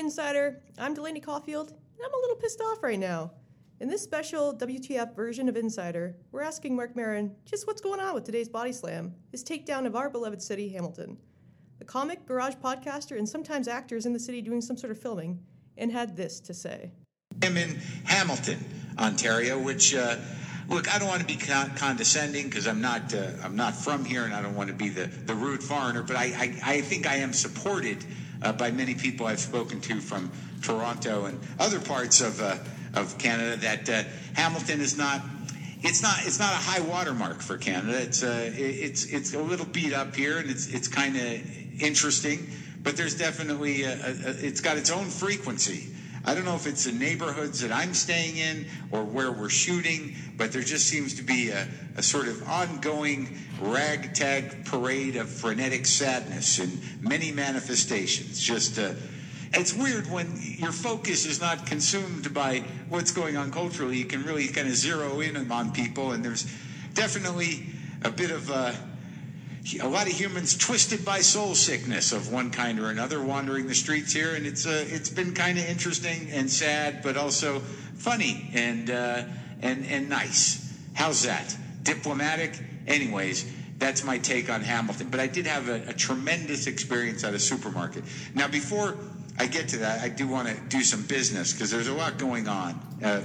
Insider. I'm Delaney Caulfield, and I'm a little pissed off right now. In this special WTF version of Insider, we're asking Marc Maron just what's going on with today's Body Slam, his takedown of our beloved city, Hamilton. The comic, garage podcaster, and sometimes actors in the city doing some sort of filming, and had this to say. I'm in Hamilton, Ontario, which. Uh, look, I don't want to be con- condescending because I'm not uh, I'm not from here, and I don't want to be the, the rude foreigner. But I, I, I think I am supported uh, by many people I've spoken to from Toronto and other parts of uh, of Canada that uh, Hamilton is not. It's not. It's not a high watermark for Canada. It's uh, it's it's a little beat up here, and it's it's kind of interesting. But there's definitely a, a, it's got its own frequency. I don't know if it's the neighborhoods that I'm staying in or where we're shooting, but there just seems to be a, a sort of ongoing ragtag parade of frenetic sadness in many manifestations. Just uh, it's weird when your focus is not consumed by what's going on culturally. You can really kind of zero in on people, and there's definitely a bit of uh, a lot of humans twisted by soul sickness of one kind or another wandering the streets here, and it's uh, it's been kind of interesting and sad, but also funny and uh, and and nice. How's that? Diplomatic, anyways. That's my take on Hamilton. But I did have a, a tremendous experience at a supermarket. Now, before I get to that, I do want to do some business because there's a lot going on. Uh,